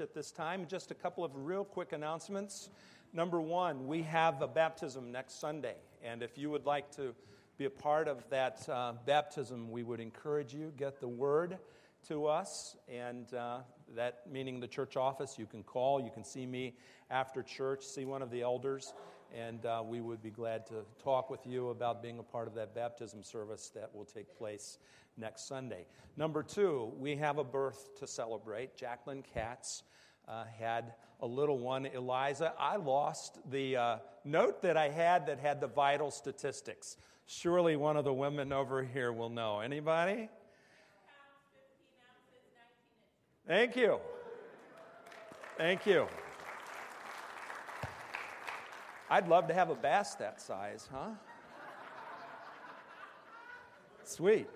at this time. Just a couple of real quick announcements. Number one, we have a baptism next Sunday, and if you would like to be a part of that uh, baptism, we would encourage you get the word to us, and uh, that meaning the church office. You can call, you can see me after church, see one of the elders, and uh, we would be glad to talk with you about being a part of that baptism service that will take place next Sunday. Number two, we have a birth to celebrate. Jacqueline Katz uh, had a little one, Eliza. I lost the uh, note that I had that had the vital statistics. Surely one of the women over here will know. Anybody? Thank you. Thank you. I'd love to have a bass that size, huh? Sweet.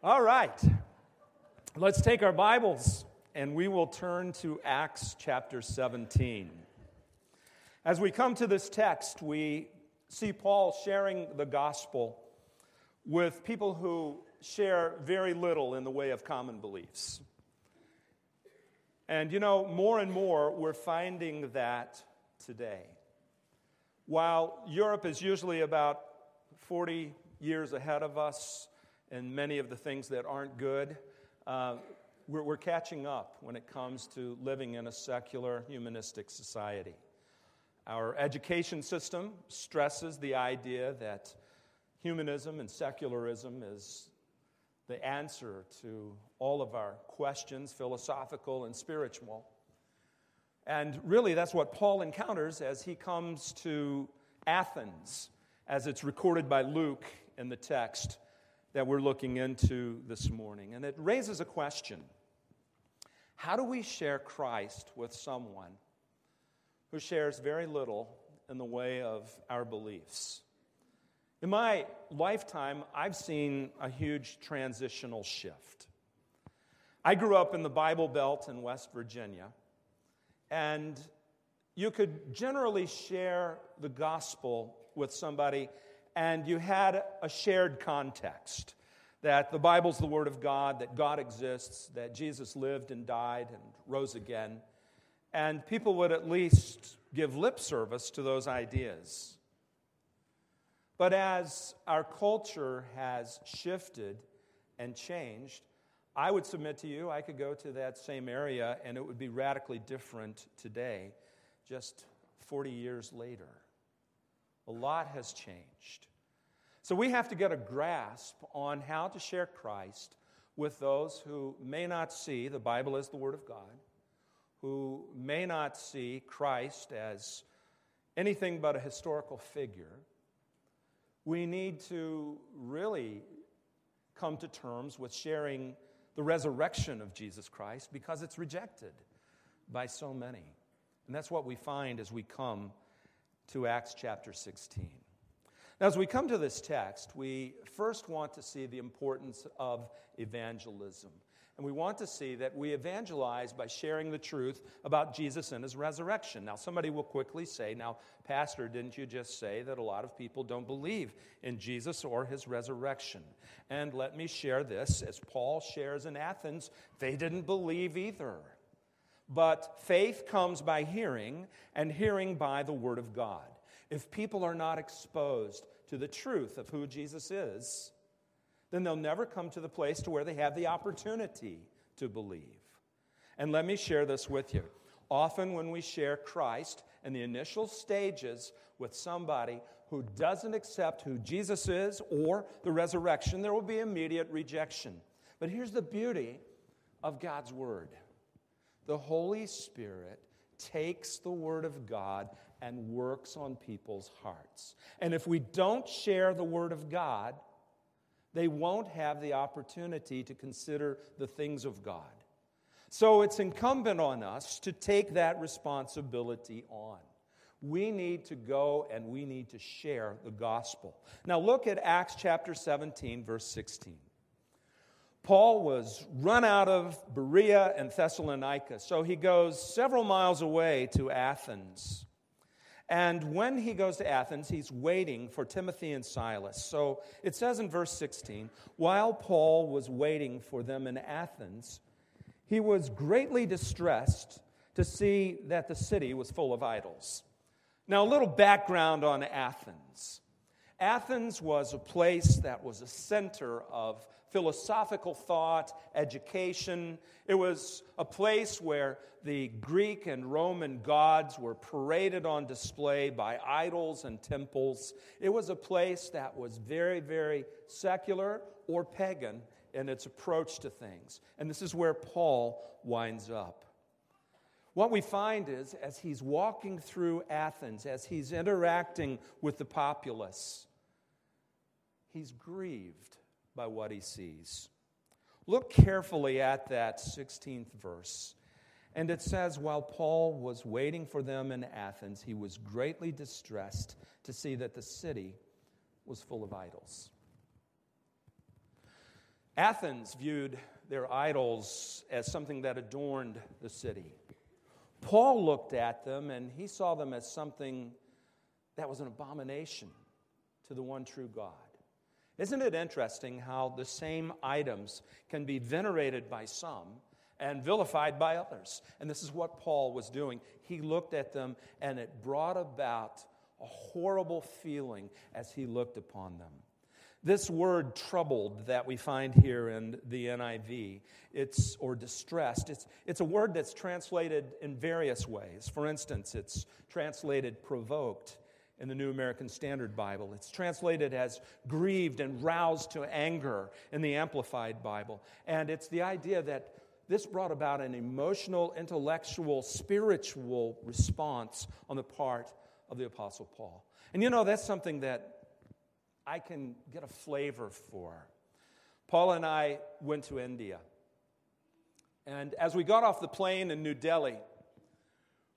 All right. Let's take our Bibles and we will turn to Acts chapter 17. As we come to this text, we see Paul sharing the gospel with people who share very little in the way of common beliefs. And you know, more and more we're finding that today. While Europe is usually about 40 years ahead of us, and many of the things that aren't good. Uh, we're, we're catching up when it comes to living in a secular, humanistic society. Our education system stresses the idea that humanism and secularism is the answer to all of our questions, philosophical and spiritual. And really, that's what Paul encounters as he comes to Athens, as it's recorded by Luke in the text that we're looking into this morning. And it raises a question How do we share Christ with someone who shares very little in the way of our beliefs? In my lifetime, I've seen a huge transitional shift. I grew up in the Bible Belt in West Virginia, and you could generally share the gospel with somebody and you had a shared context that the Bible's the Word of God, that God exists, that Jesus lived and died and rose again. And people would at least give lip service to those ideas. But as our culture has shifted and changed, I would submit to you, I could go to that same area and it would be radically different today, just 40 years later. A lot has changed. So we have to get a grasp on how to share Christ with those who may not see the Bible as the Word of God, who may not see Christ as anything but a historical figure. We need to really come to terms with sharing the resurrection of Jesus Christ because it's rejected by so many. And that's what we find as we come to Acts chapter 16. Now, as we come to this text, we first want to see the importance of evangelism. And we want to see that we evangelize by sharing the truth about Jesus and his resurrection. Now, somebody will quickly say, Now, Pastor, didn't you just say that a lot of people don't believe in Jesus or his resurrection? And let me share this. As Paul shares in Athens, they didn't believe either. But faith comes by hearing, and hearing by the Word of God. If people are not exposed to the truth of who Jesus is, then they'll never come to the place to where they have the opportunity to believe. And let me share this with you. Often, when we share Christ in the initial stages with somebody who doesn't accept who Jesus is or the resurrection, there will be immediate rejection. But here's the beauty of God's Word the Holy Spirit takes the Word of God and works on people's hearts. And if we don't share the Word of God, they won't have the opportunity to consider the things of God. So it's incumbent on us to take that responsibility on. We need to go and we need to share the gospel. Now look at Acts chapter 17, verse 16. Paul was run out of Berea and Thessalonica, so he goes several miles away to Athens. And when he goes to Athens, he's waiting for Timothy and Silas. So it says in verse 16 while Paul was waiting for them in Athens, he was greatly distressed to see that the city was full of idols. Now, a little background on Athens. Athens was a place that was a center of philosophical thought, education. It was a place where the Greek and Roman gods were paraded on display by idols and temples. It was a place that was very, very secular or pagan in its approach to things. And this is where Paul winds up. What we find is, as he's walking through Athens, as he's interacting with the populace, he's grieved by what he sees. Look carefully at that 16th verse. And it says, while Paul was waiting for them in Athens, he was greatly distressed to see that the city was full of idols. Athens viewed their idols as something that adorned the city. Paul looked at them and he saw them as something that was an abomination to the one true God. Isn't it interesting how the same items can be venerated by some and vilified by others? And this is what Paul was doing. He looked at them and it brought about a horrible feeling as he looked upon them. This word troubled that we find here in the NIV, it's or distressed, it's, it's a word that's translated in various ways. For instance, it's translated provoked in the New American Standard Bible. It's translated as grieved and roused to anger in the Amplified Bible. And it's the idea that this brought about an emotional, intellectual, spiritual response on the part of the Apostle Paul. And you know, that's something that I can get a flavor for. Paul and I went to India. And as we got off the plane in New Delhi,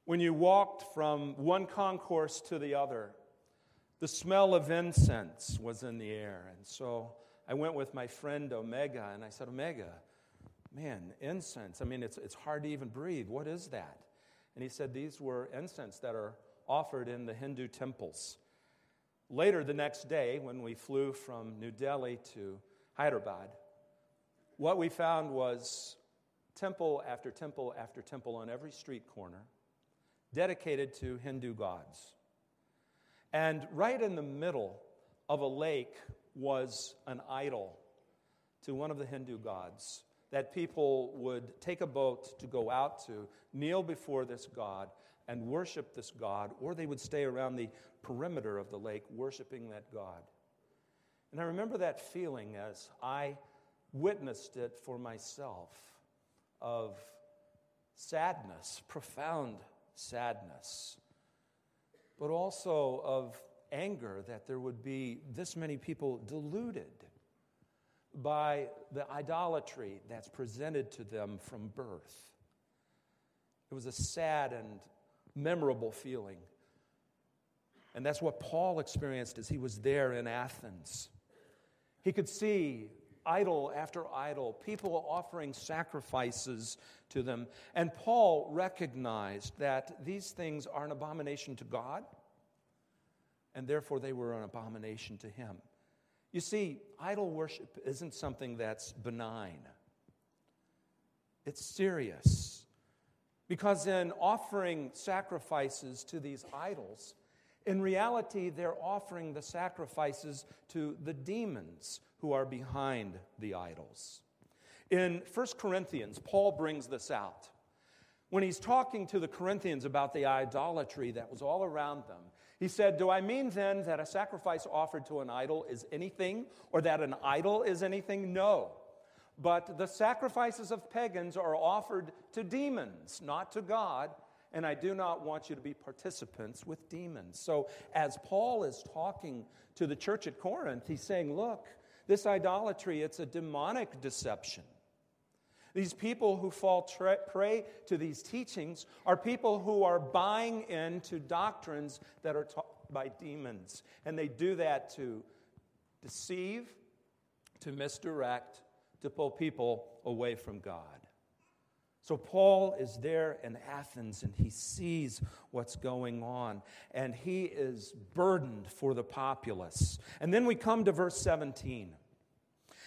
when you walked from one concourse to the other, the smell of incense was in the air. And so I went with my friend Omega, and I said, Omega, man, incense. I mean, it's, it's hard to even breathe. What is that? And he said, These were incense that are offered in the Hindu temples. Later the next day, when we flew from New Delhi to Hyderabad, what we found was temple after temple after temple on every street corner dedicated to Hindu gods. And right in the middle of a lake was an idol to one of the Hindu gods that people would take a boat to go out to, kneel before this god, and worship this god, or they would stay around the perimeter of the lake worshiping that god. And I remember that feeling as I witnessed it for myself of sadness, profound sadness, but also of anger that there would be this many people deluded by the idolatry that's presented to them from birth. It was a sad and memorable feeling. And that's what Paul experienced as he was there in Athens. He could see idol after idol, people offering sacrifices to them. And Paul recognized that these things are an abomination to God, and therefore they were an abomination to him. You see, idol worship isn't something that's benign, it's serious. Because in offering sacrifices to these idols, in reality, they're offering the sacrifices to the demons who are behind the idols. In 1 Corinthians, Paul brings this out. When he's talking to the Corinthians about the idolatry that was all around them, he said, Do I mean then that a sacrifice offered to an idol is anything, or that an idol is anything? No. But the sacrifices of pagans are offered to demons, not to God, and I do not want you to be participants with demons. So, as Paul is talking to the church at Corinth, he's saying, Look, this idolatry, it's a demonic deception. These people who fall prey to these teachings are people who are buying into doctrines that are taught by demons. And they do that to deceive, to misdirect, to pull people away from God. So Paul is there in Athens and he sees what's going on and he is burdened for the populace. And then we come to verse 17.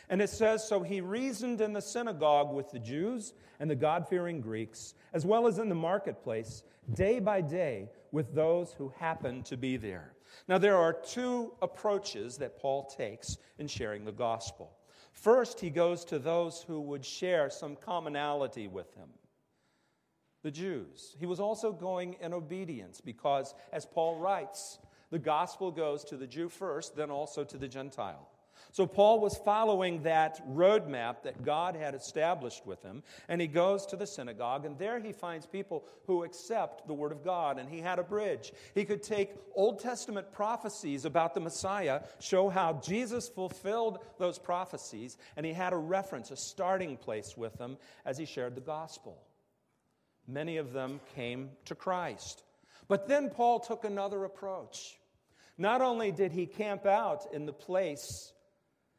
And it says So he reasoned in the synagogue with the Jews and the God fearing Greeks, as well as in the marketplace, day by day with those who happened to be there. Now, there are two approaches that Paul takes in sharing the gospel. First, he goes to those who would share some commonality with him the Jews. He was also going in obedience because, as Paul writes, the gospel goes to the Jew first, then also to the Gentile. So Paul was following that roadmap that God had established with him, and he goes to the synagogue, and there he finds people who accept the word of God, and he had a bridge. He could take Old Testament prophecies about the Messiah, show how Jesus fulfilled those prophecies, and he had a reference, a starting place with them as he shared the gospel. Many of them came to Christ. But then Paul took another approach. Not only did he camp out in the place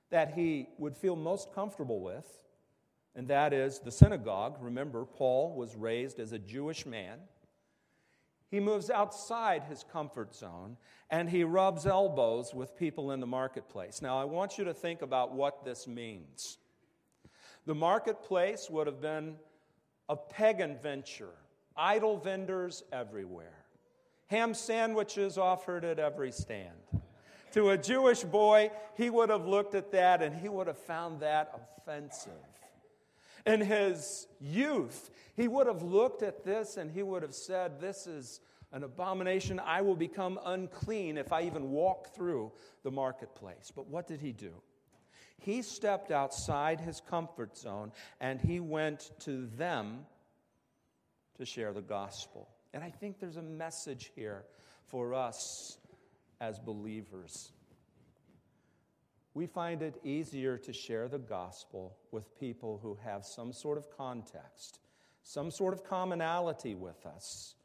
that he would feel most comfortable with, and that is the synagogue. Remember, Paul was raised as a Jewish man. He moves outside his comfort zone and he rubs elbows with people in the marketplace. Now, I want you to think about what this means. The marketplace would have been a pagan venture, idol vendors everywhere, ham sandwiches offered at every stand to a Jewish boy, he would have looked at that and he would have found that offensive. In his youth, he would have looked at this and he would have said, This is an abomination. I will become unclean if I even walk through the marketplace. But what did he do? He stepped outside his comfort zone and he went to them to share the gospel. And I think there's a message here for us as believers. We find it easier to share the gospel with people who have some sort of context, some sort of commonality with us.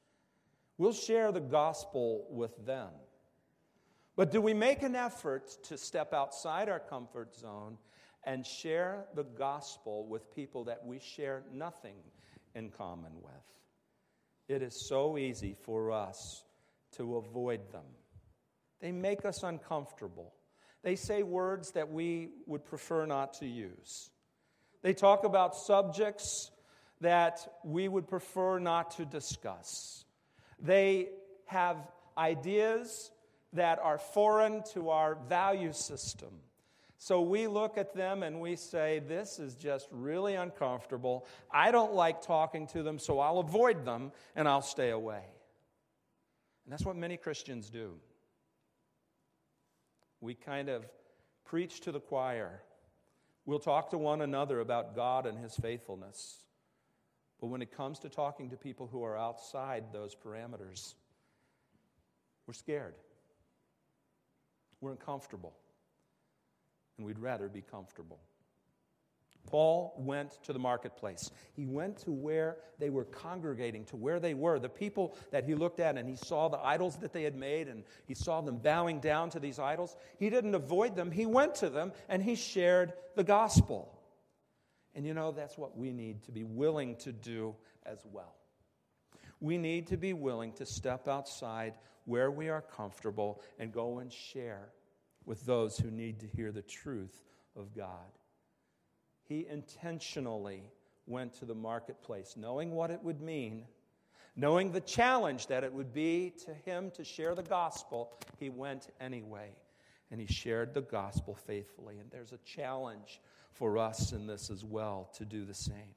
We'll share the gospel with them. But do we make an effort to step outside our comfort zone and share the gospel with people that we share nothing in common with? It is so easy for us to avoid them. They make us uncomfortable. They say words that we would prefer not to use. They talk about subjects that we would prefer not to discuss. They have ideas that are foreign to our value system. So we look at them and we say, This is just really uncomfortable. I don't like talking to them, so I'll avoid them and I'll stay away. And that's what many Christians do we kind of preach to the choir. We'll talk to one another about God and His faithfulness. But when it comes to talking to people who are outside those parameters, we're scared. We're uncomfortable. And we'd rather be comfortable. Paul went to the marketplace. He went to where they were congregating, to where they were, the people that he looked at, and he saw the idols that they had made, and he saw them bowing down to these idols. He didn't avoid them, he went to them, and he shared the gospel. And you know, that's what we need to be willing to do as well. We need to be willing to step outside where we are comfortable and go and share with those who need to hear the truth of God he intentionally went to the marketplace, knowing what it would mean, knowing the challenge that it would be to him to share the gospel. He went anyway, and he shared the gospel faithfully. And there's a challenge for us in this as well to do the same.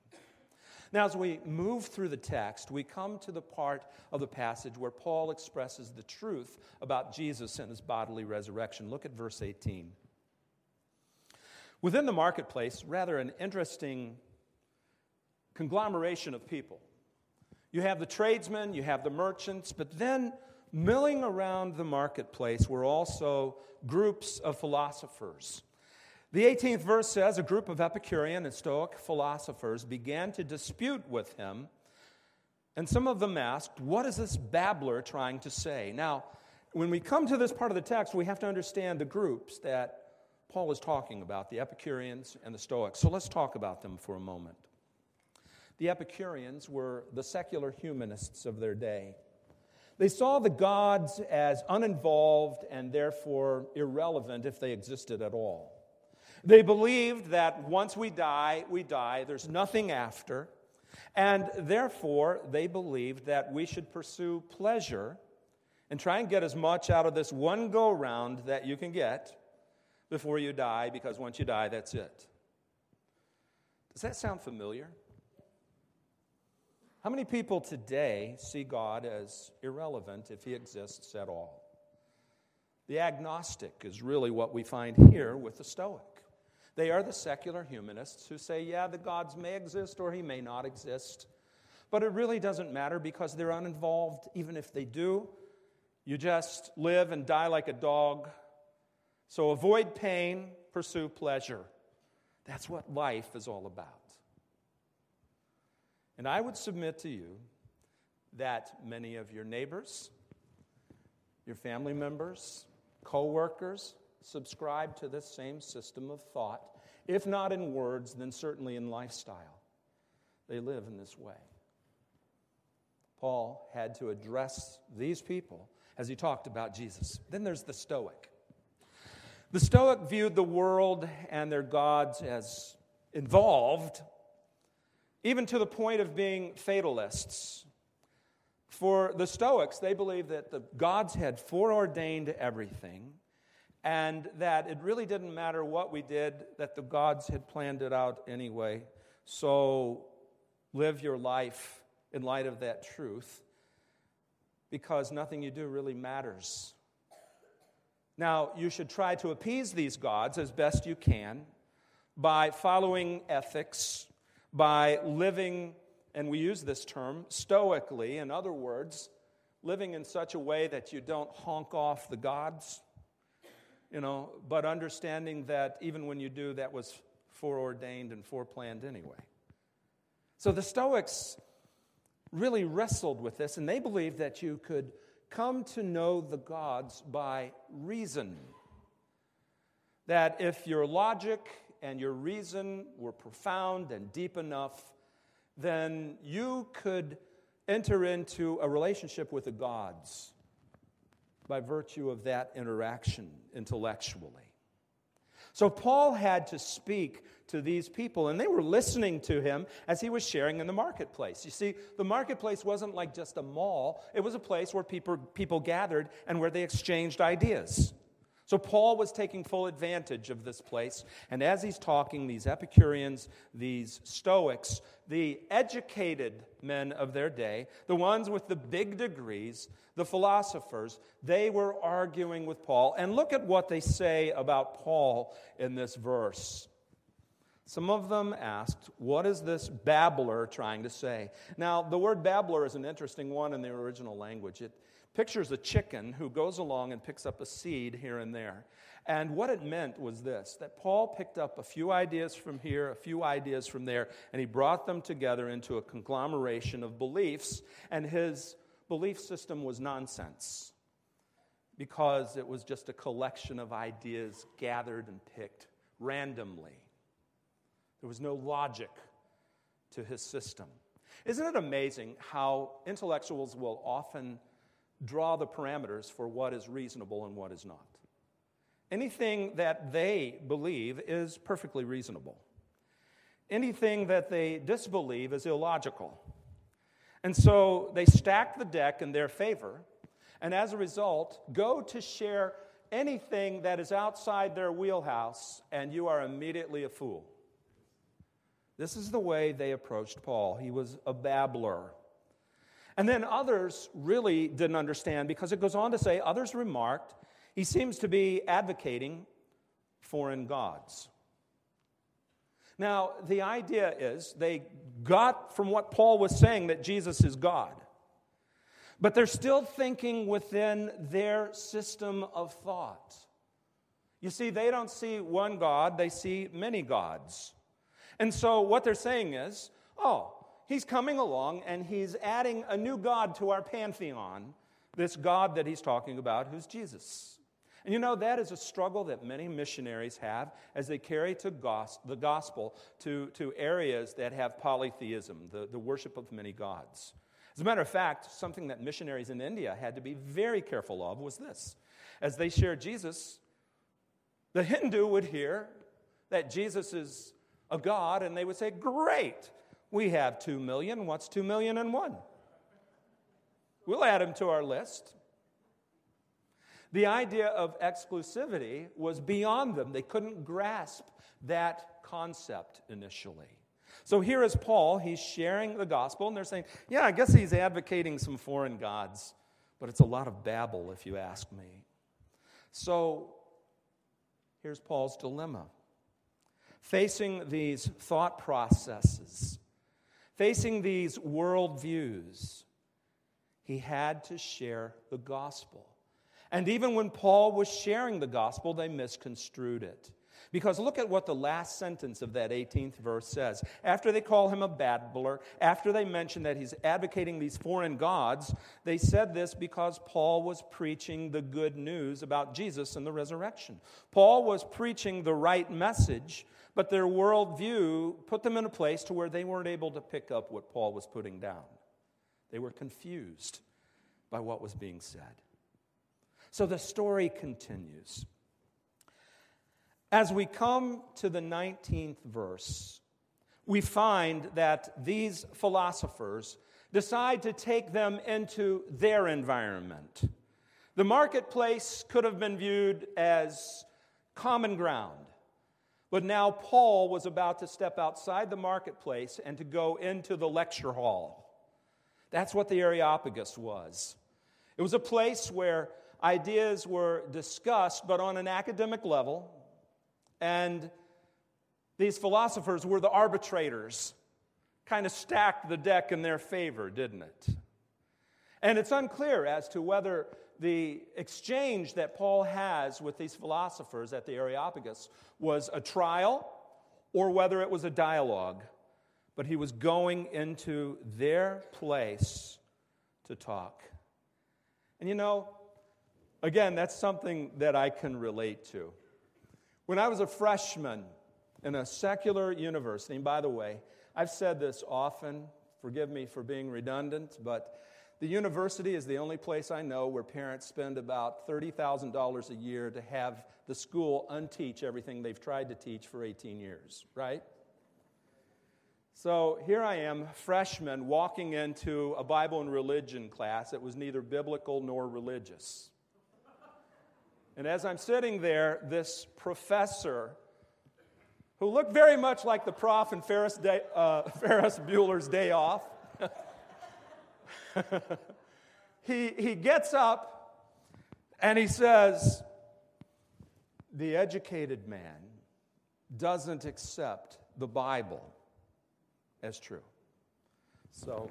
Now, as we move through the text, we come to the part of the passage where Paul expresses the truth about Jesus and his bodily resurrection. Look at verse 18. Within the marketplace, rather an interesting conglomeration of people. You have the tradesmen, you have the merchants, but then milling around the marketplace were also groups of philosophers. The 18th verse says a group of Epicurean and Stoic philosophers began to dispute with him, and some of them asked, What is this babbler trying to say? Now, when we come to this part of the text, we have to understand the groups that Paul is talking about, the Epicureans and the Stoics. So let's talk about them for a moment. The Epicureans were the secular humanists of their day. They saw the gods as uninvolved and therefore irrelevant if they existed at all. They believed that once we die, we die, there's nothing after, and therefore they believed that we should pursue pleasure and try and get as much out of this one go round that you can get before you die, because once you die, that's it. Does that sound familiar? How many people today see God as irrelevant if he exists at all? The agnostic is really what we find here with the Stoic. They are the secular humanists who say, yeah, the gods may exist or he may not exist, but it really doesn't matter because they're uninvolved. Even if they do, you just live and die like a dog. So avoid pain, pursue pleasure. That's what life is all about. And I would submit to you that many of your neighbors, your family members, co workers subscribe to this same system of thought, if not in words, then certainly in lifestyle. They live in this way. Paul had to address these people as he talked about Jesus. Then there's the Stoic. The Stoic viewed the world and their gods as involved even to the point of being fatalists. For the Stoics, they believed that the gods had foreordained everything and that it really didn't matter what we did, that the gods had planned it out anyway. So live your life in light of that truth because nothing you do really matters. Now, you should try to appease these gods as best you can by following ethics by living, and we use this term, stoically. In other words, living in such a way that you don't honk off the gods, you know, but understanding that even when you do, that was foreordained and foreplanned anyway. So the Stoics really wrestled with this, and they believed that you could come to know the gods by reason. That if your logic and your reason were profound and deep enough, then you could enter into a relationship with the gods by virtue of that interaction intellectually. So Paul had to speak to these people, and they were listening to him as he was sharing in the marketplace. You see, the marketplace wasn't like just a mall, it was a place where people, people gathered and where they exchanged ideas. So Paul was taking full advantage of this place. And as he's talking, these Epicureans, these Stoics, the educated men of their day, the ones with the big degrees, the philosophers, they were arguing with Paul. And look at what they say about Paul in this verse. Some of them asked, What is this babbler trying to say? Now, the word babbler is an interesting one in the original language. It, pictures a chicken who goes along and picks up a seed here and there. And what it meant was this that Paul picked up a few ideas from here, a few ideas from there, and he brought them together into a conglomeration of beliefs, and his belief system was nonsense because it was just a collection of ideas gathered and picked randomly. There was no logic to his system. Isn't it amazing how intellectuals will often draw the parameters for what is reasonable and what is not. Anything that they believe is perfectly reasonable. Anything that they disbelieve is illogical. And so they stack the deck in their favor, and as a result, go to share anything that is outside their wheelhouse, and you are immediately a fool. This is the way they approached Paul. He was a babbler. And then others really didn't understand because it goes on to say, others remarked, he seems to be advocating foreign gods. Now, the idea is they got from what Paul was saying that Jesus is God, but they're still thinking within their system of thought. You see, they don't see one God, they see many gods. And so what they're saying is, oh, he's coming along and he's adding a new God to our pantheon, this God that he's talking about, who's Jesus. And you know, that is a struggle that many missionaries have as they carry to gos- the gospel to, to areas that have polytheism, the, the worship of many gods. As a matter of fact, something that missionaries in India had to be very careful of was this. As they shared Jesus, the Hindu would hear that Jesus is a God, and they would say, Great, we have two million. What's two million and one? We'll add him to our list. The idea of exclusivity was beyond them. They couldn't grasp that concept initially. So here is Paul. He's sharing the gospel, and they're saying, Yeah, I guess he's advocating some foreign gods, but it's a lot of babble, if you ask me. So here's Paul's dilemma. Facing these thought processes, facing these worldviews, he had to share the gospel. And even when Paul was sharing the gospel, they misconstrued it. Because look at what the last sentence of that 18th verse says. After they call him a babbler, after they mention that he's advocating these foreign gods, they said this because Paul was preaching the good news about Jesus and the resurrection. Paul was preaching the right message, but their worldview put them in a place to where they weren't able to pick up what Paul was putting down. They were confused by what was being said. So the story continues. As we come to the 19th verse, we find that these philosophers decide to take them into their environment. The marketplace could have been viewed as common ground, but now Paul was about to step outside the marketplace and to go into the lecture hall. That's what the Areopagus was. It was a place where ideas were discussed, but on an academic level. And these philosophers were the arbitrators, kind of stacked the deck in their favor, didn't it? And it's unclear as to whether the exchange that Paul has with these philosophers at the Areopagus was a trial or whether it was a dialogue. But he was going into their place to talk. And you know, Again, that's something that I can relate to. When I was a freshman in a secular university, and by the way, I've said this often, forgive me for being redundant, but the university is the only place I know where parents spend about $30,000 a year to have the school unteach everything they've tried to teach for 18 years, right? So here I am, freshman, walking into a Bible and religion class that was neither biblical nor religious. And as I'm sitting there, this professor, who looked very much like the prof in Ferris, day, uh, Ferris Bueller's Day Off, he, he gets up and he says, The educated man doesn't accept the Bible as true. So,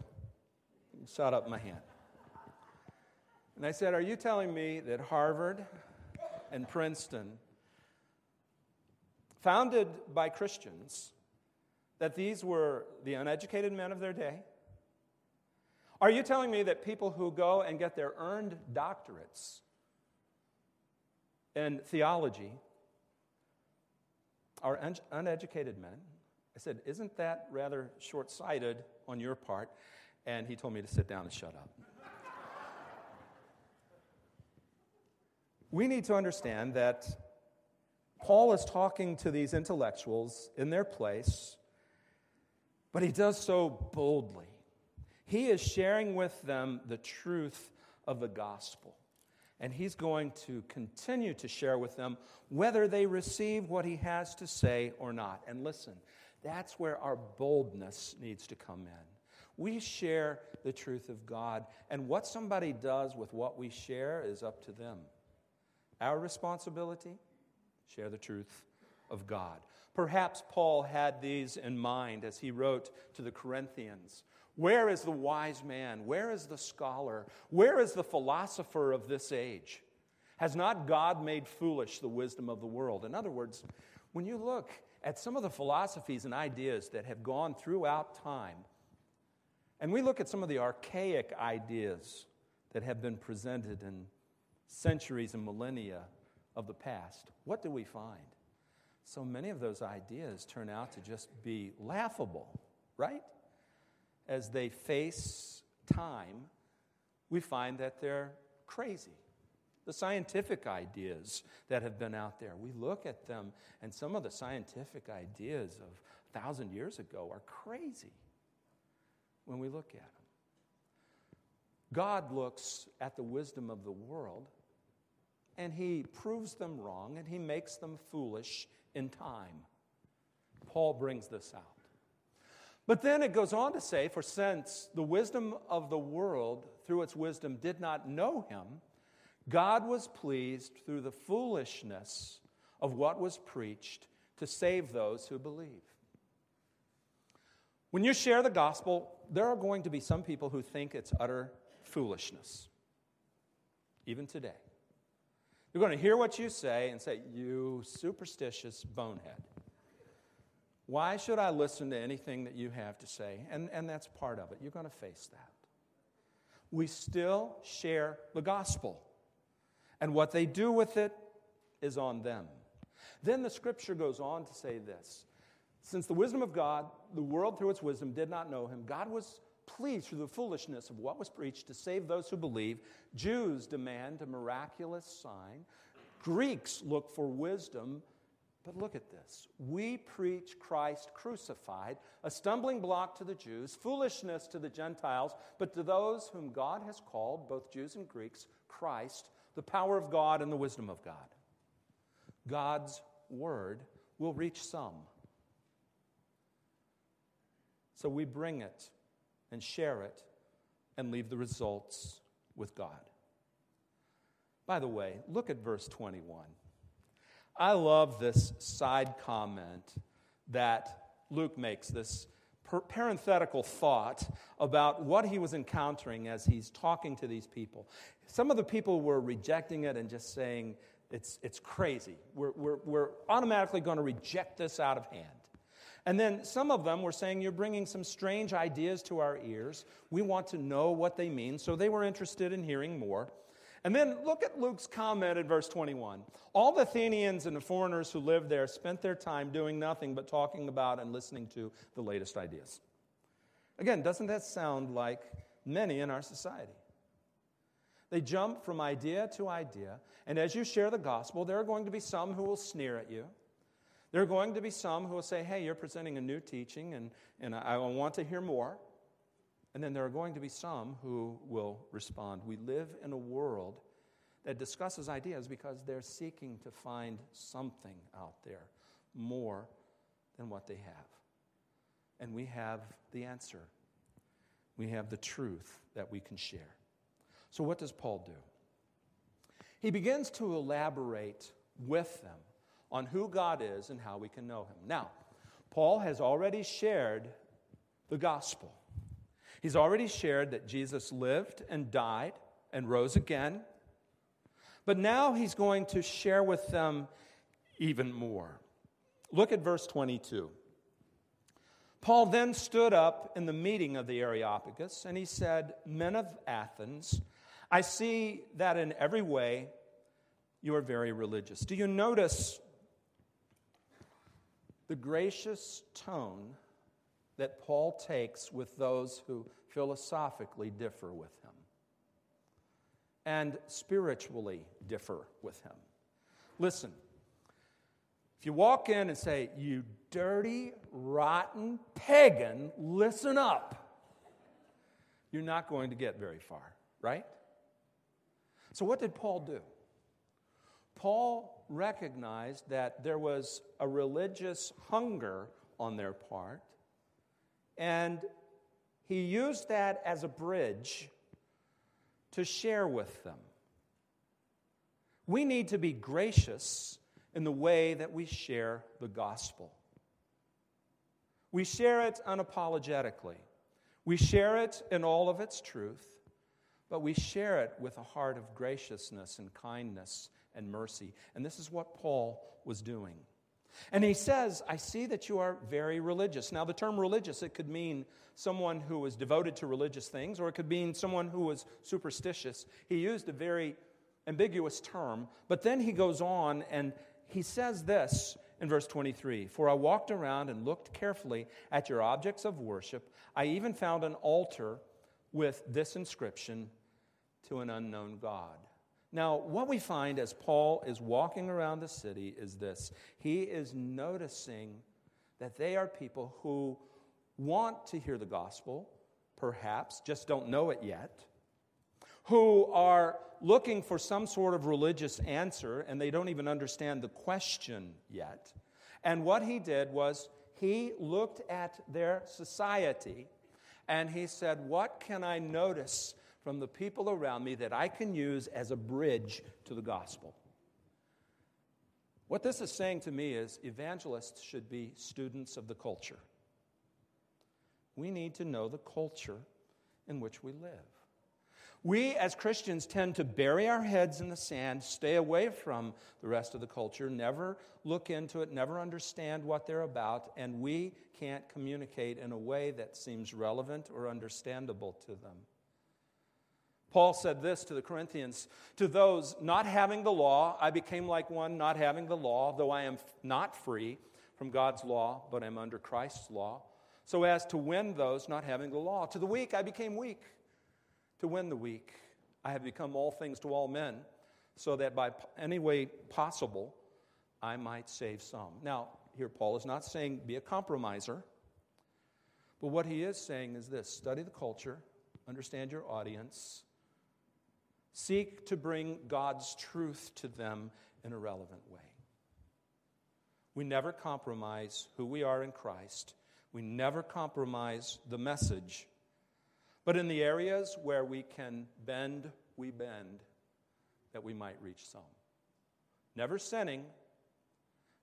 shot up my hand. And I said, Are you telling me that Harvard and Princeton, founded by Christians, that these were the uneducated men of their day? Are you telling me that people who go and get their earned doctorates in theology are un- uneducated men? I said, Isn't that rather short sighted on your part? And he told me to sit down and shut up. we need to understand that Paul is talking to these intellectuals in their place, but he does so boldly. He is sharing with them the truth of the gospel. And he's going to continue to share with them whether they receive what he has to say or not. And listen, that's where our boldness needs to come in. We share the truth of God, and what somebody does with what we share is up to them. Our responsibility? Share the truth of God. Perhaps Paul had these in mind as he wrote to the Corinthians. Where is the wise man? Where is the scholar? Where is the philosopher of this age? Has not God made foolish the wisdom of the world? In other words, when you look at some of the philosophies and ideas that have gone throughout time, and we look at some of the archaic ideas that have been presented in centuries and millennia of the past, what do we find? So many of those ideas turn out to just be laughable, right? As they face time, we find that they're crazy. The scientific ideas that have been out there, we look at them, and some of the scientific ideas of a thousand years ago are crazy when we look at them. God looks at the wisdom of the world and he proves them wrong and he makes them foolish in time. Paul brings this out. But then it goes on to say, For since the wisdom of the world through its wisdom did not know him, God was pleased through the foolishness of what was preached to save those who believe. When you share the gospel, there are going to be some people who think it's utter foolishness, even today. They're going to hear what you say and say, You superstitious bonehead. Why should I listen to anything that you have to say? And, and that's part of it. You're going to face that. We still share the gospel, and what they do with it is on them. Then the scripture goes on to say this Since the wisdom of God, the world through its wisdom did not know him, God was pleased through the foolishness of what was preached to save those who believe. Jews demand a miraculous sign, Greeks look for wisdom. But look at this. We preach Christ crucified, a stumbling block to the Jews, foolishness to the Gentiles, but to those whom God has called, both Jews and Greeks, Christ, the power of God and the wisdom of God. God's word will reach some. So we bring it and share it and leave the results with God. By the way, look at verse 21. I love this side comment that Luke makes, this parenthetical thought about what he was encountering as he's talking to these people. Some of the people were rejecting it and just saying, it's, it's crazy. We're, we're, we're automatically going to reject this out of hand. And then some of them were saying, You're bringing some strange ideas to our ears. We want to know what they mean. So they were interested in hearing more. And then look at Luke's comment in verse 21. All the Athenians and the foreigners who lived there spent their time doing nothing but talking about and listening to the latest ideas. Again, doesn't that sound like many in our society? They jump from idea to idea, and as you share the gospel, there are going to be some who will sneer at you. There are going to be some who will say, Hey, you're presenting a new teaching, and, and I want to hear more. And then there are going to be some who will respond. We live in a world that discusses ideas because they're seeking to find something out there more than what they have. And we have the answer. We have the truth that we can share. So, what does Paul do? He begins to elaborate with them on who God is and how we can know Him. Now, Paul has already shared the gospel. He's already shared that Jesus lived and died and rose again. But now he's going to share with them even more. Look at verse 22. Paul then stood up in the meeting of the Areopagus and he said, Men of Athens, I see that in every way you are very religious. Do you notice the gracious tone that Paul takes with those who philosophically differ with him and spiritually differ with him. Listen, if you walk in and say, You dirty, rotten pagan, listen up, you're not going to get very far, right? So, what did Paul do? Paul recognized that there was a religious hunger on their part, and he used that as a bridge to share with them. We need to be gracious in the way that we share the gospel. We share it unapologetically. We share it in all of its truth, but we share it with a heart of graciousness and kindness and mercy. And this is what Paul was doing. And he says, I see that you are very religious. Now, the term religious, it could mean someone who was devoted to religious things, or it could mean someone who was superstitious. He used a very ambiguous term. But then he goes on and he says this in verse 23 For I walked around and looked carefully at your objects of worship. I even found an altar with this inscription to an unknown God. Now, what we find as Paul is walking around the city is this he is noticing that they are people who want to hear the gospel, perhaps, just don't know it yet, who are looking for some sort of religious answer and they don't even understand the question yet. And what he did was he looked at their society and he said, What can I notice from the people around me that I can use as a bridge to the gospel? What this is saying to me is evangelists should be students of the culture. We need to know the culture in which we live. We as Christians tend to bury our heads in the sand, stay away from the rest of the culture, never look into it, never understand what they're about, and we can't communicate in a way that seems relevant or understandable to them. Paul said this to the Corinthians To those not having the law, I became like one not having the law, though I am not free from God's law, but am under Christ's law, so as to win those not having the law. To the weak, I became weak to win the weak. I have become all things to all men, so that by any way possible, I might save some. Now, here Paul is not saying be a compromiser, but what he is saying is this study the culture, understand your audience, seek to bring God's truth to them in a relevant way. We never compromise who we are in Christ. We never compromise the message but in the areas where we can bend, we bend, that we might reach some. Never sinning,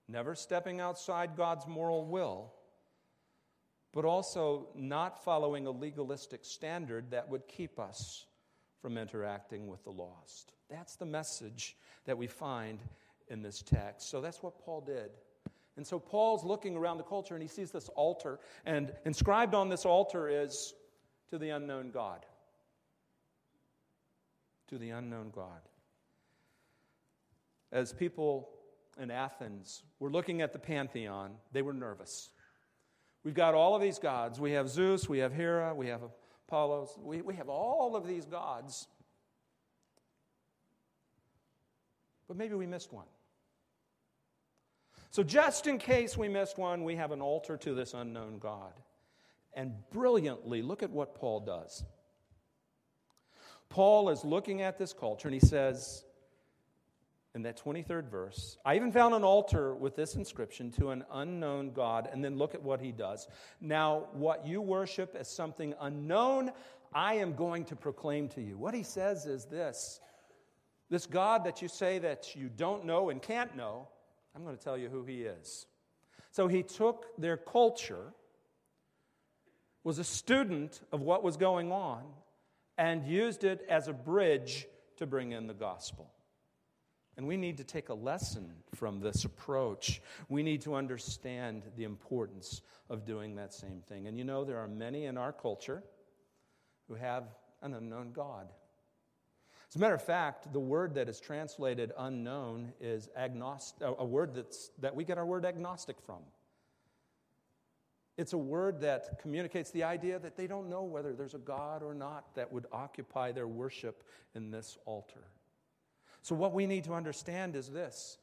never stepping outside God's moral will, but also not following a legalistic standard that would keep us from interacting with the lost. That's the message that we find in this text. So that's what Paul did. And so Paul's looking around the culture and he sees this altar, and inscribed on this altar is to the unknown God. To the unknown God. As people in Athens were looking at the pantheon, they were nervous. We've got all of these gods. We have Zeus, we have Hera, we have Apollo, we, we have all of these gods. But maybe we missed one. So, just in case we missed one, we have an altar to this unknown God. And brilliantly, look at what Paul does. Paul is looking at this culture and he says, in that 23rd verse, I even found an altar with this inscription to an unknown God. And then look at what he does. Now, what you worship as something unknown, I am going to proclaim to you. What he says is this this God that you say that you don't know and can't know, I'm going to tell you who he is. So he took their culture was a student of what was going on and used it as a bridge to bring in the gospel. And we need to take a lesson from this approach. We need to understand the importance of doing that same thing. And you know, there are many in our culture who have an unknown God. As a matter of fact, the word that is translated unknown is agnostic, a word that's, that we get our word agnostic from. It's a word that communicates the idea that they don't know whether there's a God or not that would occupy their worship in this altar. So, what we need to understand is this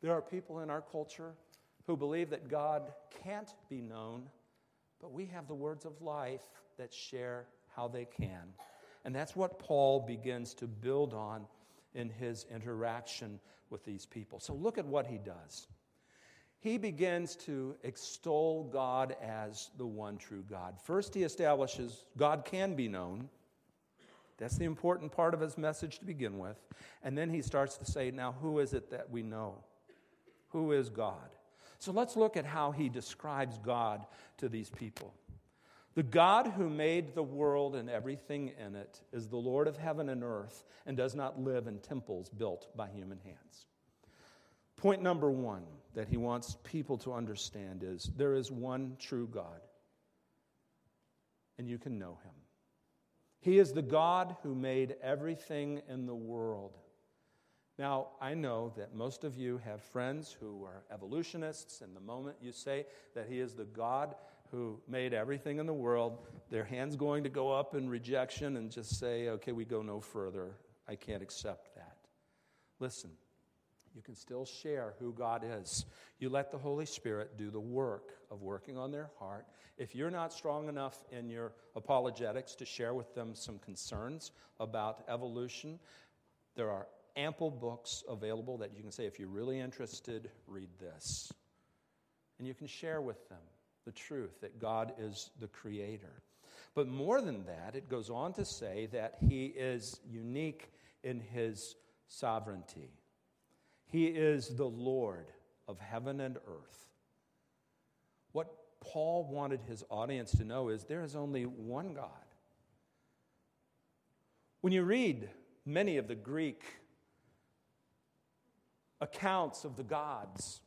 there are people in our culture who believe that God can't be known, but we have the words of life that share how they can. And that's what Paul begins to build on in his interaction with these people. So, look at what he does he begins to extol God as the one true God. First, he establishes God can be known. That's the important part of his message to begin with. And then he starts to say, now, who is it that we know? Who is God? So let's look at how he describes God to these people. The God who made the world and everything in it is the Lord of heaven and earth and does not live in temples built by human hands. Point number one that he wants people to understand is there is one true God, and you can know him. He is the God who made everything in the world. Now, I know that most of you have friends who are evolutionists, and the moment you say that He is the God who made everything in the world, their hands going to go up in rejection and just say, okay, we go no further. I can't accept that. Listen, you can still share who God is. You let the Holy Spirit do the work of working on their heart. If you're not strong enough in your apologetics to share with them some concerns about evolution, there are ample books available that you can say, if you're really interested, read this. And you can share with them the truth that God is the creator. But more than that, it goes on to say that he is unique in his sovereignty. He is the Lord of heaven and earth. What Paul wanted his audience to know is there is only one God. When you read many of the Greek accounts of the gods,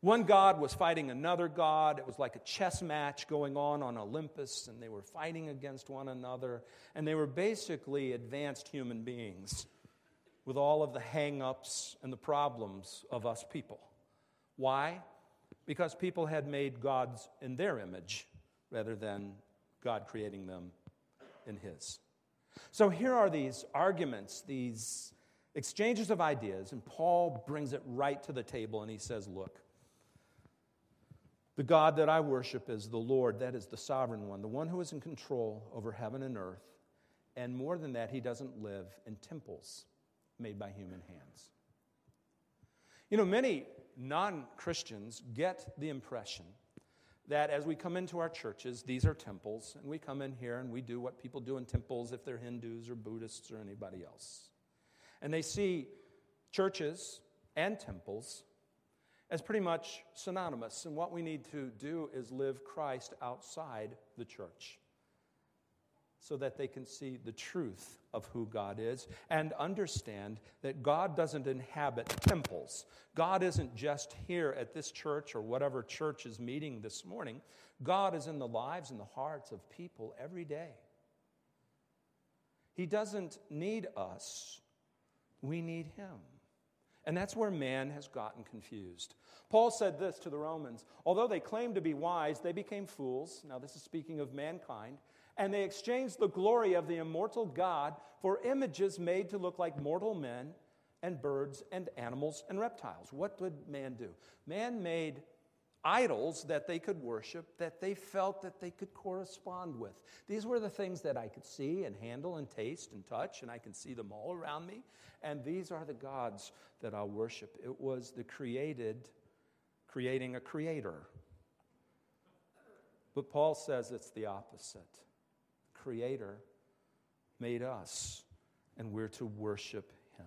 one god was fighting another god. It was like a chess match going on on Olympus, and they were fighting against one another. And they were basically advanced human beings with all of the hang ups and the problems of us people. Why? Because people had made gods in their image rather than God creating them in His. So here are these arguments, these exchanges of ideas, and Paul brings it right to the table and he says, Look, the God that I worship is the Lord, that is the sovereign one, the one who is in control over heaven and earth. And more than that, he doesn't live in temples made by human hands. You know, many non Christians get the impression that as we come into our churches, these are temples, and we come in here and we do what people do in temples if they're Hindus or Buddhists or anybody else. And they see churches and temples as pretty much synonymous. And what we need to do is live Christ outside the church so that they can see the truth of who God is and understand that God doesn't inhabit temples. God isn't just here at this church or whatever church is meeting this morning. God is in the lives and the hearts of people every day. He doesn't need us, we need Him. And that's where man has gotten confused. Paul said this to the Romans Although they claimed to be wise, they became fools. Now, this is speaking of mankind. And they exchanged the glory of the immortal God for images made to look like mortal men and birds and animals and reptiles. What did man do? Man made idols that they could worship, that they felt that they could correspond with. These were the things that I could see and handle and taste and touch, and I can see them all around me. And these are the gods that I'll worship. It was the created, creating a creator. But Paul says it's the opposite. Creator made us, and we're to worship Him.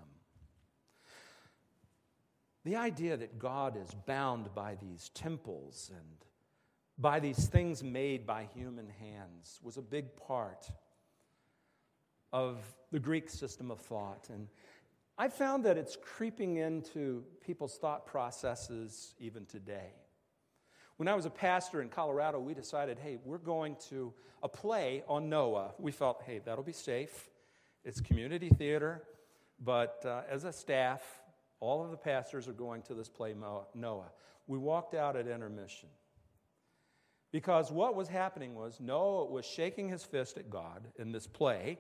the idea that God is bound by these temples and by these things made by human hands was a big part of the Greek system of thought. And I found that it's creeping into people's thought processes even today. When I was a pastor in Colorado, we decided, hey, we're going to a play on Noah. We felt, hey, that'll be safe. It's community theater, but uh, as a staff, all of the pastors are going to this play, Noah. We walked out at intermission. Because what was happening was Noah was shaking his fist at God in this play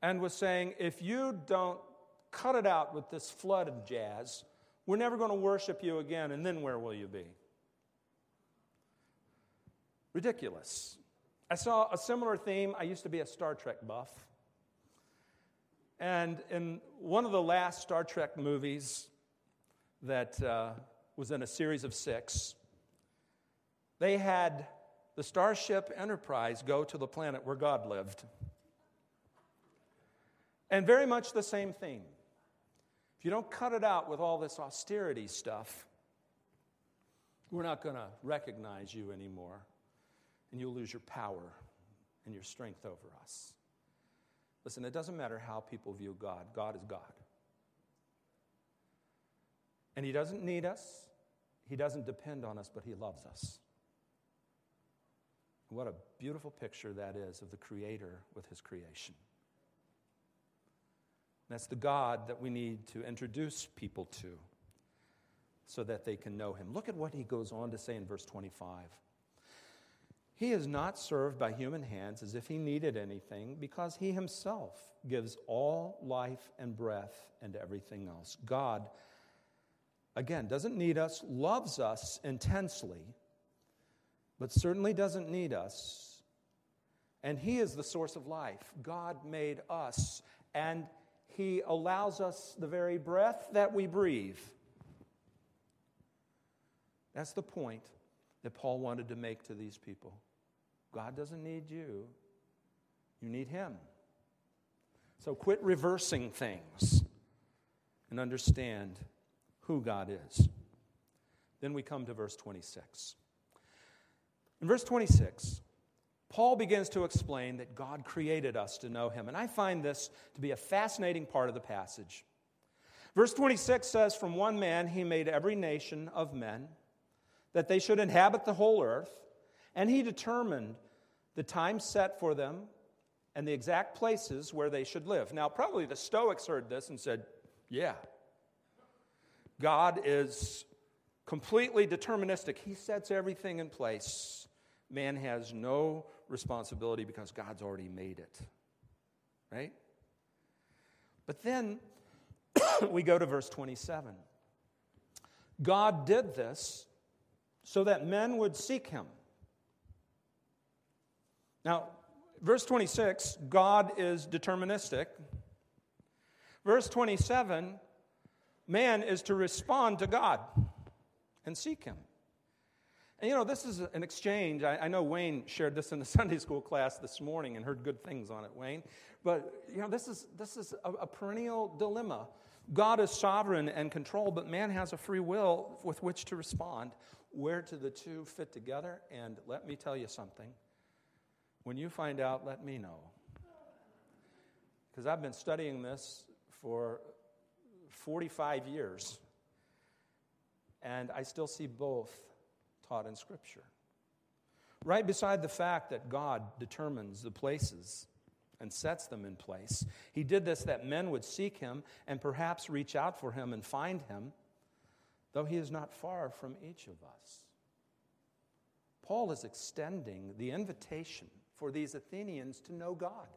and was saying, If you don't cut it out with this flood of jazz, we're never going to worship you again, and then where will you be? Ridiculous. I saw a similar theme. I used to be a Star Trek buff. And in one of the last Star Trek movies that uh, was in a series of six, they had the Starship Enterprise go to the planet where God lived. And very much the same theme. If you don't cut it out with all this austerity stuff, we're not going to recognize you anymore, and you'll lose your power and your strength over us. Listen, it doesn't matter how people view God, God is God. And He doesn't need us, He doesn't depend on us, but He loves us. What a beautiful picture that is of the Creator with His creation. That's the God that we need to introduce people to so that they can know him. Look at what he goes on to say in verse 25. He is not served by human hands as if he needed anything, because he himself gives all life and breath and everything else. God, again, doesn't need us, loves us intensely, but certainly doesn't need us. And he is the source of life. God made us, and he allows us the very breath that we breathe. That's the point that Paul wanted to make to these people. God doesn't need you, you need Him. So quit reversing things and understand who God is. Then we come to verse 26. In verse 26, Paul begins to explain that God created us to know Him. And I find this to be a fascinating part of the passage. Verse 26 says, From one man he made every nation of men that they should inhabit the whole earth, and he determined the time set for them and the exact places where they should live. Now, probably the Stoics heard this and said, Yeah, God is completely deterministic. He sets everything in place. Man has no responsibility because God's already made it. Right? But then we go to verse 27. God did this so that men would seek him. Now, verse 26, God is deterministic. Verse 27, man is to respond to God and seek him. And you know, this is an exchange. I, I, know Wayne shared this in the Sunday school class this morning and heard good things on it, Wayne. But you know, this is, this is a, a perennial dilemma. God is sovereign and control, but man has a free will with which to respond where do the two fit together? And let me tell you something. When you find out, let me know. Because I've been studying this for 45 years, and I still see both taught in Scripture. Right beside the fact that God determines the places and sets them in place, He did this that men would seek Him and perhaps reach out for Him and find Him though he is not far from each of us. Paul is extending the invitation for these Athenians to know God.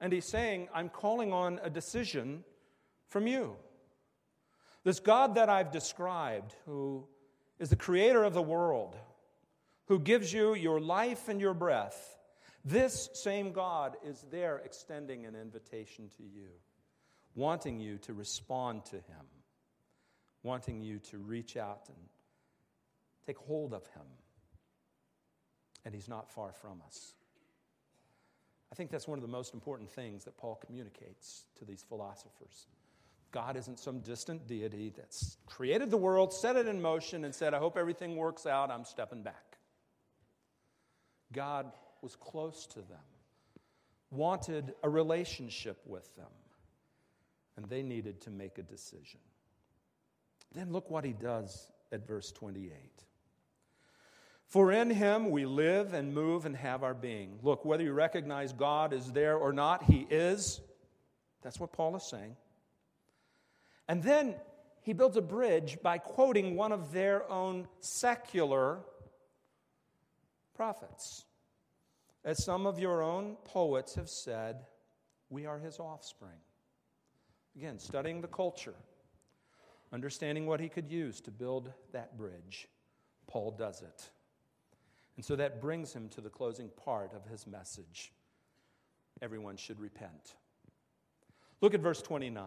And he's saying, I'm calling on a decision from you. This God that I've described, who is the creator of the world, who gives you your life and your breath, this same God is there extending an invitation to you, wanting you to respond to him wanting you to reach out and take hold of Him. And He's not far from us. I think that's one of the most important things that Paul communicates to these philosophers. God isn't some distant deity that's created the world, set it in motion, and said, I hope everything works out, I'm stepping back. God was close to them, wanted a relationship with them, and they needed to make a decision. Then look what he does at verse 28. For in him we live and move and have our being. Look, whether you recognize God is there or not, he is. That's what Paul is saying. And then he builds a bridge by quoting one of their own secular prophets. As some of your own poets have said, we are his offspring. Again, studying the culture understanding what he could use to build that bridge, Paul does it. And so that brings him to the closing part of his message. Everyone should repent. Look at verse 29.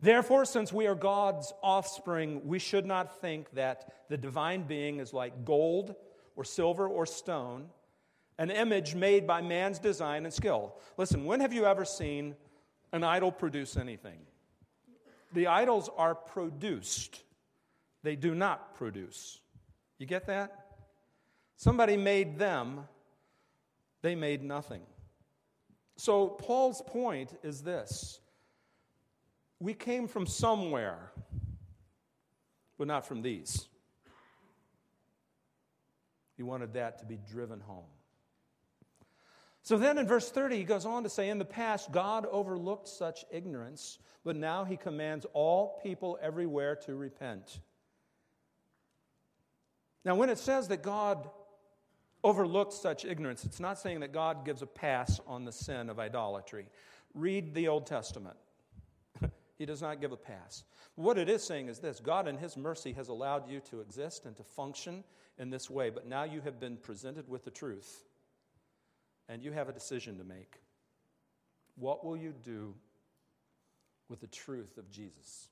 Therefore, since we are God's offspring, we should not think that the divine being is like gold or silver or stone, an image made by man's design and skill. Listen, when have you ever seen an idol produce anything? the idols are produced, they do not produce. You get that? Somebody made them, they made nothing. So, Paul's point is this we came from somewhere, but not from these. He wanted that to be driven home. So then in verse 30, he goes on to say, In the past, God overlooked such ignorance, but now he commands all people everywhere to repent. Now, when it says that God overlooked such ignorance, it's not saying that God gives a pass on the sin of idolatry. Read the Old Testament. he does not give a pass. What it is saying is this God, in His mercy, has allowed you to exist and to function in this way, but now you have been presented with the truth, and you have a decision to make. What will you do with the truth of Jesus?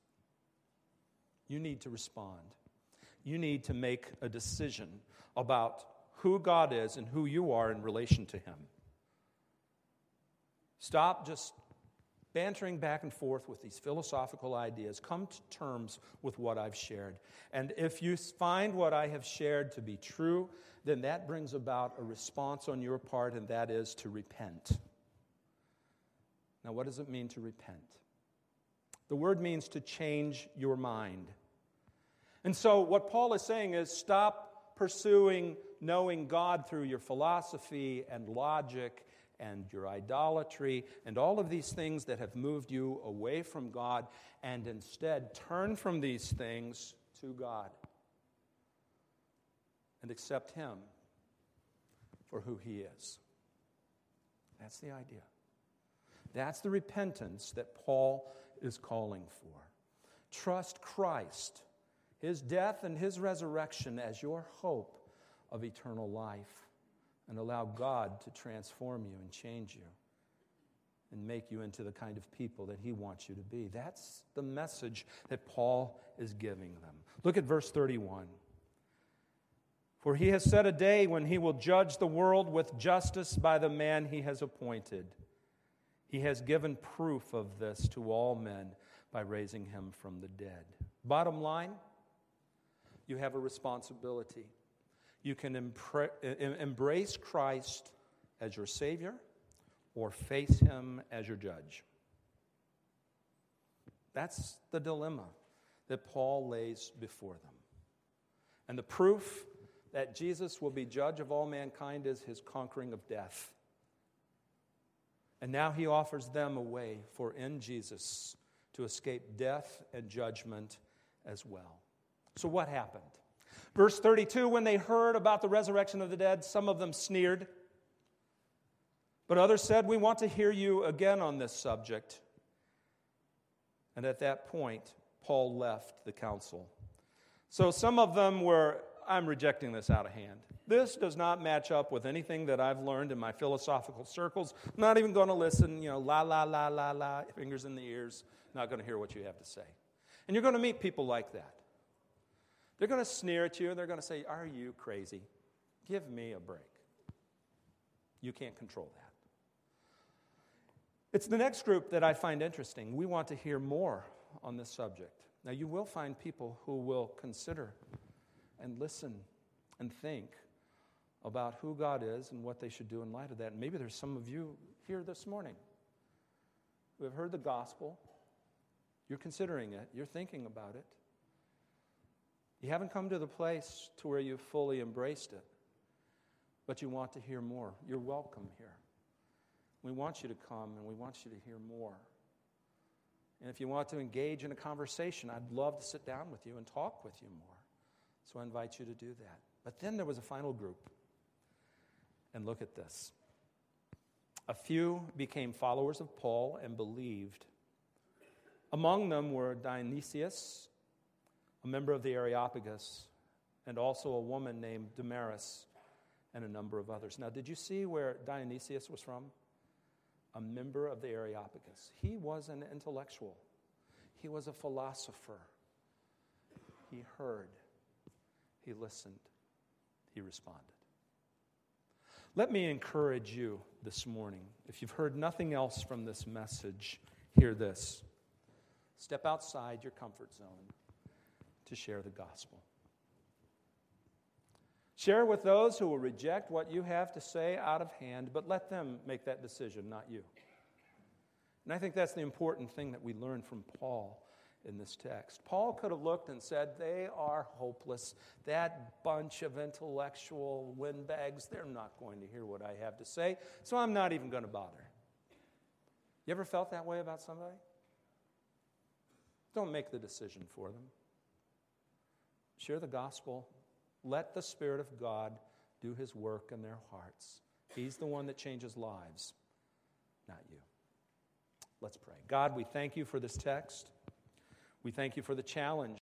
You need to respond. You need to make a decision about who God is and who you are in relation to Him. Stop just bantering back and forth with these philosophical ideas. Come to terms with what I've shared. And if you find what I have shared to be true, then that brings about a response on your part, and that is to repent. Now, what does it mean to repent? The word means to change your mind. And so, what Paul is saying is stop pursuing knowing God through your philosophy and logic and your idolatry and all of these things that have moved you away from God, and instead turn from these things to God and accept Him for who He is. That's the idea. That's the repentance that Paul is calling for. Trust Christ, His death and His resurrection as your hope of eternal life and allow God to transform you and change you and make you into the kind of people that He wants you to be. That's the message that Paul is giving them. Look at verse 31. For he has set a day when he will judge the world with justice by the man he has appointed. He has given proof of this to all men by raising him from the dead. Bottom line, you have a responsibility you can embrace Christ as your Savior or face Him as your judge. That's the dilemma that Paul lays before them. And the proof that Jesus will be judge of all mankind is his conquering of death. And now he offers them a way for in Jesus to escape death and judgment as well. So, what happened? Verse 32 When they heard about the resurrection of the dead, some of them sneered. But others said, We want to hear you again on this subject. And at that point, Paul left the council. So some of them were, I'm rejecting this out of hand. This does not match up with anything that I've learned in my philosophical circles. I'm not even going to listen, you know, la, la, la, la, la, fingers in the ears, not going to hear what you have to say. And you're going to meet people like that. They're going to sneer at you and they're going to say, Are you crazy? Give me a break. You can't control that. It's the next group that I find interesting. We want to hear more on this subject. Now, you will find people who will consider and listen and think about who God is and what they should do in light of that. And maybe there's some of you here this morning who have heard the gospel. You're considering it, you're thinking about it. You haven't come to the place to where you've fully embraced it, but you want to hear more. You're welcome here. We want you to come and we want you to hear more. And if you want to engage in a conversation, I'd love to sit down with you and talk with you more. So I invite you to do that. But then there was a final group. And look at this. A few became followers of Paul and believed. Among them were Dionysius a member of the Areopagus, and also a woman named Damaris, and a number of others. Now, did you see where Dionysius was from? A member of the Areopagus. He was an intellectual, he was a philosopher. He heard, he listened, he responded. Let me encourage you this morning. If you've heard nothing else from this message, hear this. Step outside your comfort zone to share the gospel. Share with those who will reject what you have to say out of hand, but let them make that decision, not you. And I think that's the important thing that we learn from Paul in this text. Paul could have looked and said, They are hopeless. That bunch of intellectual windbags, they're not going to hear what I have to say, so I'm not even going to bother. You ever felt that way about somebody? Don't make the decision for them. Share the gospel. Let the Spirit of God do his work in their hearts. He's the one that changes lives, not you. Let's pray. God, we thank you for this text. We thank you for the challenge